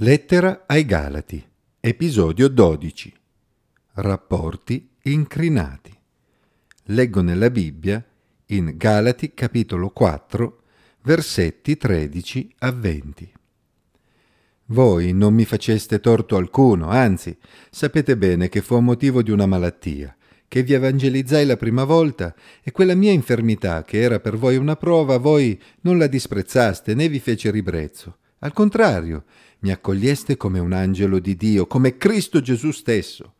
Lettera ai Galati, episodio 12. Rapporti incrinati. Leggo nella Bibbia in Galati capitolo 4, versetti 13 a 20. Voi non mi faceste torto alcuno, anzi, sapete bene che fu a motivo di una malattia, che vi evangelizzai la prima volta, e quella mia infermità, che era per voi una prova, voi non la disprezzaste né vi fece ribrezzo. Al contrario, mi accoglieste come un angelo di Dio, come Cristo Gesù stesso.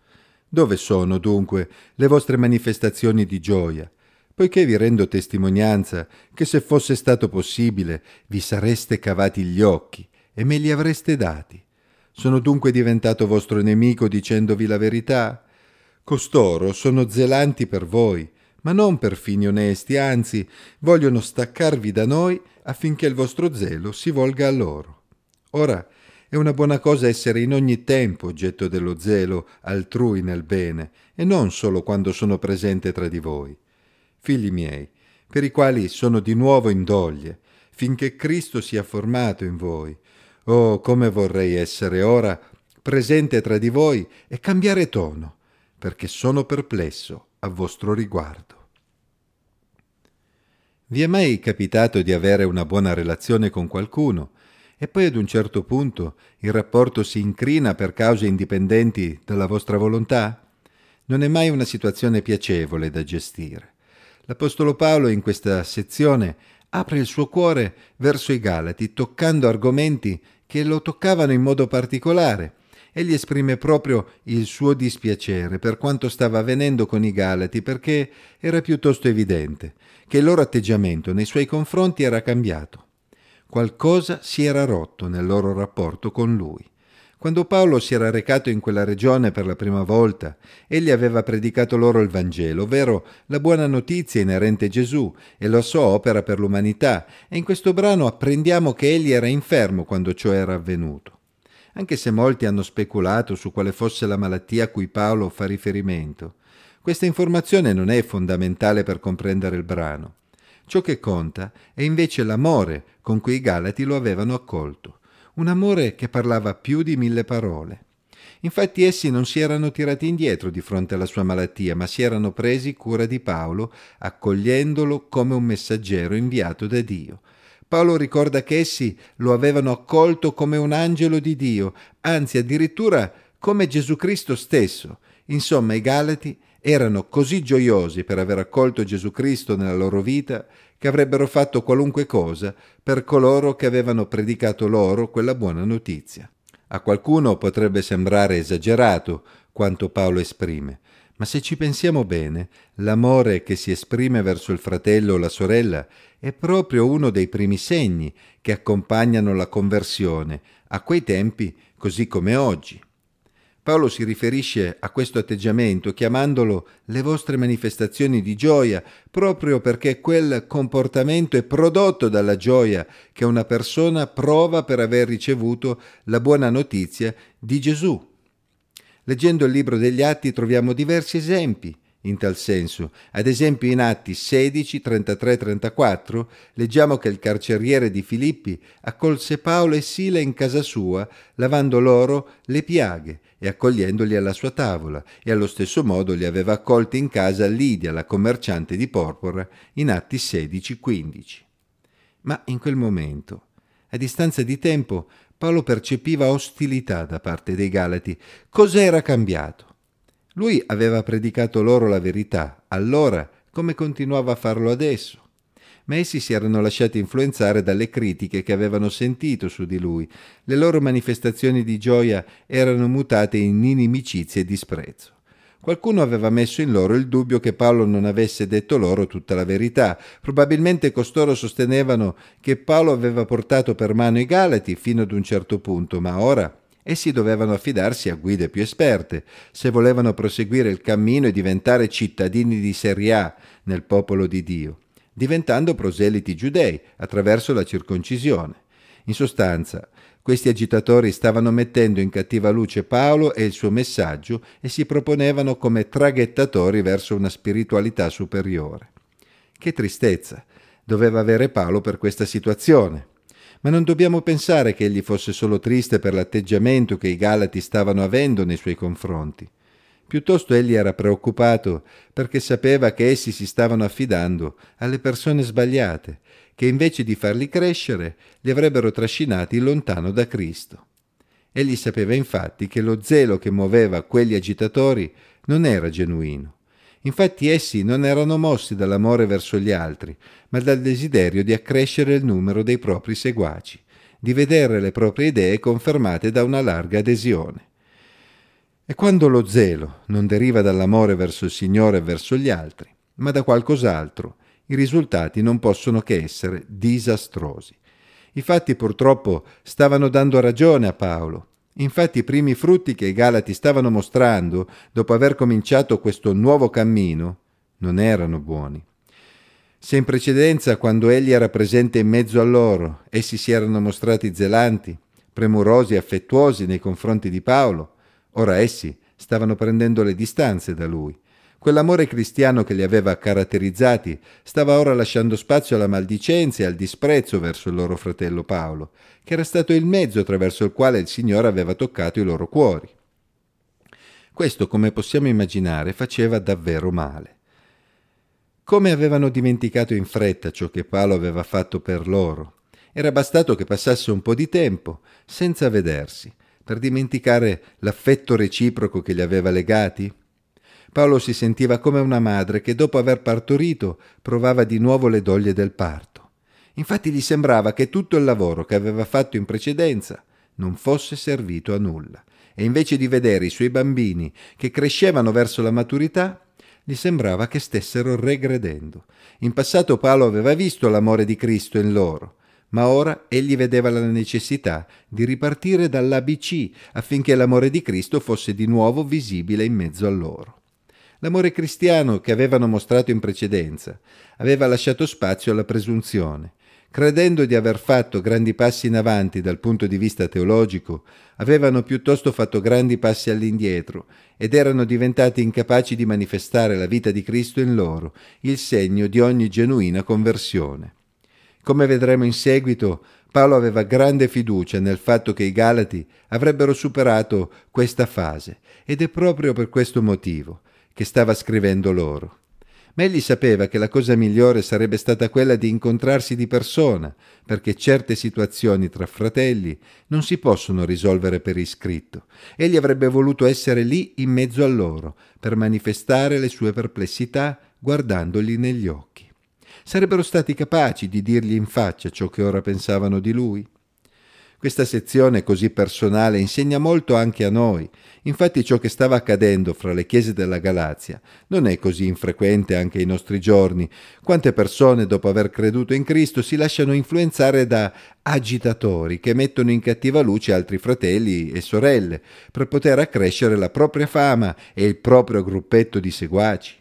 Dove sono dunque le vostre manifestazioni di gioia? Poiché vi rendo testimonianza che se fosse stato possibile vi sareste cavati gli occhi e me li avreste dati. Sono dunque diventato vostro nemico dicendovi la verità? Costoro sono zelanti per voi, ma non per fini onesti, anzi vogliono staccarvi da noi affinché il vostro zelo si volga a loro. Ora, è una buona cosa essere in ogni tempo oggetto dello zelo altrui nel bene, e non solo quando sono presente tra di voi. Figli miei, per i quali sono di nuovo in doglie, finché Cristo sia formato in voi. Oh, come vorrei essere ora presente tra di voi e cambiare tono, perché sono perplesso a vostro riguardo. Vi è mai capitato di avere una buona relazione con qualcuno e poi ad un certo punto il rapporto si incrina per cause indipendenti dalla vostra volontà? Non è mai una situazione piacevole da gestire. L'Apostolo Paolo in questa sezione apre il suo cuore verso i Galati, toccando argomenti che lo toccavano in modo particolare. Egli esprime proprio il suo dispiacere per quanto stava avvenendo con i Galati, perché era piuttosto evidente che il loro atteggiamento nei suoi confronti era cambiato. Qualcosa si era rotto nel loro rapporto con lui. Quando Paolo si era recato in quella regione per la prima volta, egli aveva predicato loro il Vangelo, ovvero la buona notizia inerente a Gesù e la sua opera per l'umanità, e in questo brano apprendiamo che egli era infermo quando ciò era avvenuto. Anche se molti hanno speculato su quale fosse la malattia a cui Paolo fa riferimento, questa informazione non è fondamentale per comprendere il brano. Ciò che conta è invece l'amore con cui i Galati lo avevano accolto, un amore che parlava più di mille parole. Infatti essi non si erano tirati indietro di fronte alla sua malattia, ma si erano presi cura di Paolo, accogliendolo come un messaggero inviato da Dio. Paolo ricorda che essi lo avevano accolto come un angelo di Dio, anzi addirittura come Gesù Cristo stesso. Insomma, i Galati erano così gioiosi per aver accolto Gesù Cristo nella loro vita che avrebbero fatto qualunque cosa per coloro che avevano predicato loro quella buona notizia. A qualcuno potrebbe sembrare esagerato quanto Paolo esprime, ma se ci pensiamo bene, l'amore che si esprime verso il fratello o la sorella è proprio uno dei primi segni che accompagnano la conversione, a quei tempi così come oggi. Paolo si riferisce a questo atteggiamento chiamandolo le vostre manifestazioni di gioia, proprio perché quel comportamento è prodotto dalla gioia che una persona prova per aver ricevuto la buona notizia di Gesù. Leggendo il libro degli Atti troviamo diversi esempi in tal senso. Ad esempio in Atti 16, 33, 34 leggiamo che il carceriere di Filippi accolse Paolo e Sila in casa sua, lavando loro le piaghe e accogliendoli alla sua tavola, e allo stesso modo li aveva accolti in casa Lidia, la commerciante di porpora, in Atti 16, 15. Ma in quel momento, a distanza di tempo, Paolo percepiva ostilità da parte dei Galati. Cos'era cambiato? Lui aveva predicato loro la verità, allora come continuava a farlo adesso? Ma essi si erano lasciati influenzare dalle critiche che avevano sentito su di lui. Le loro manifestazioni di gioia erano mutate in inimicizia e disprezzo. Qualcuno aveva messo in loro il dubbio che Paolo non avesse detto loro tutta la verità. Probabilmente costoro sostenevano che Paolo aveva portato per mano i Galati fino ad un certo punto, ma ora Essi dovevano affidarsi a guide più esperte se volevano proseguire il cammino e diventare cittadini di serie A nel popolo di Dio, diventando proseliti giudei attraverso la circoncisione. In sostanza, questi agitatori stavano mettendo in cattiva luce Paolo e il suo messaggio e si proponevano come traghettatori verso una spiritualità superiore. Che tristezza doveva avere Paolo per questa situazione. Ma non dobbiamo pensare che egli fosse solo triste per l'atteggiamento che i Galati stavano avendo nei suoi confronti. Piuttosto egli era preoccupato perché sapeva che essi si stavano affidando alle persone sbagliate, che invece di farli crescere li avrebbero trascinati lontano da Cristo. Egli sapeva infatti che lo zelo che muoveva quegli agitatori non era genuino. Infatti essi non erano mossi dall'amore verso gli altri, ma dal desiderio di accrescere il numero dei propri seguaci, di vedere le proprie idee confermate da una larga adesione. E quando lo zelo non deriva dall'amore verso il Signore e verso gli altri, ma da qualcos'altro, i risultati non possono che essere disastrosi. I fatti purtroppo stavano dando ragione a Paolo. Infatti i primi frutti che i Galati stavano mostrando dopo aver cominciato questo nuovo cammino non erano buoni. Se in precedenza, quando egli era presente in mezzo a loro, essi si erano mostrati zelanti, premurosi e affettuosi nei confronti di Paolo, ora essi stavano prendendo le distanze da lui. Quell'amore cristiano che li aveva caratterizzati stava ora lasciando spazio alla maldicenza e al disprezzo verso il loro fratello Paolo, che era stato il mezzo attraverso il quale il Signore aveva toccato i loro cuori. Questo, come possiamo immaginare, faceva davvero male. Come avevano dimenticato in fretta ciò che Paolo aveva fatto per loro. Era bastato che passasse un po' di tempo, senza vedersi, per dimenticare l'affetto reciproco che li aveva legati? Paolo si sentiva come una madre che dopo aver partorito provava di nuovo le doglie del parto. Infatti gli sembrava che tutto il lavoro che aveva fatto in precedenza non fosse servito a nulla e invece di vedere i suoi bambini che crescevano verso la maturità, gli sembrava che stessero regredendo. In passato Paolo aveva visto l'amore di Cristo in loro, ma ora egli vedeva la necessità di ripartire dall'ABC affinché l'amore di Cristo fosse di nuovo visibile in mezzo a loro. L'amore cristiano che avevano mostrato in precedenza aveva lasciato spazio alla presunzione. Credendo di aver fatto grandi passi in avanti dal punto di vista teologico, avevano piuttosto fatto grandi passi all'indietro ed erano diventati incapaci di manifestare la vita di Cristo in loro, il segno di ogni genuina conversione. Come vedremo in seguito, Paolo aveva grande fiducia nel fatto che i Galati avrebbero superato questa fase ed è proprio per questo motivo che stava scrivendo loro ma egli sapeva che la cosa migliore sarebbe stata quella di incontrarsi di persona, perché certe situazioni tra fratelli non si possono risolvere per iscritto. Egli avrebbe voluto essere lì in mezzo a loro, per manifestare le sue perplessità guardandoli negli occhi. Sarebbero stati capaci di dirgli in faccia ciò che ora pensavano di lui? Questa sezione così personale insegna molto anche a noi. Infatti ciò che stava accadendo fra le chiese della Galazia non è così infrequente anche ai nostri giorni. Quante persone, dopo aver creduto in Cristo, si lasciano influenzare da agitatori che mettono in cattiva luce altri fratelli e sorelle per poter accrescere la propria fama e il proprio gruppetto di seguaci.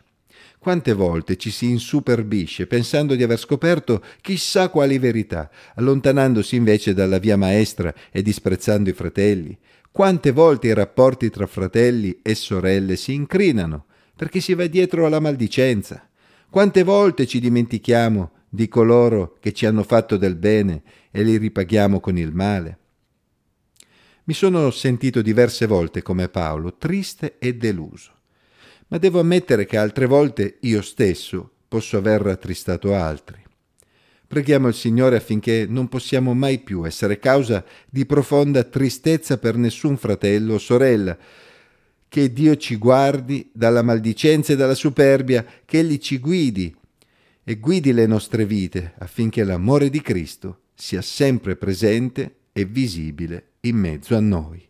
Quante volte ci si insuperbisce pensando di aver scoperto chissà quali verità, allontanandosi invece dalla via maestra e disprezzando i fratelli? Quante volte i rapporti tra fratelli e sorelle si incrinano perché si va dietro alla maldicenza? Quante volte ci dimentichiamo di coloro che ci hanno fatto del bene e li ripaghiamo con il male? Mi sono sentito diverse volte come Paolo, triste e deluso ma devo ammettere che altre volte io stesso posso aver rattristato altri. Preghiamo il Signore affinché non possiamo mai più essere causa di profonda tristezza per nessun fratello o sorella, che Dio ci guardi dalla maldicenza e dalla superbia, che Egli ci guidi e guidi le nostre vite affinché l'amore di Cristo sia sempre presente e visibile in mezzo a noi.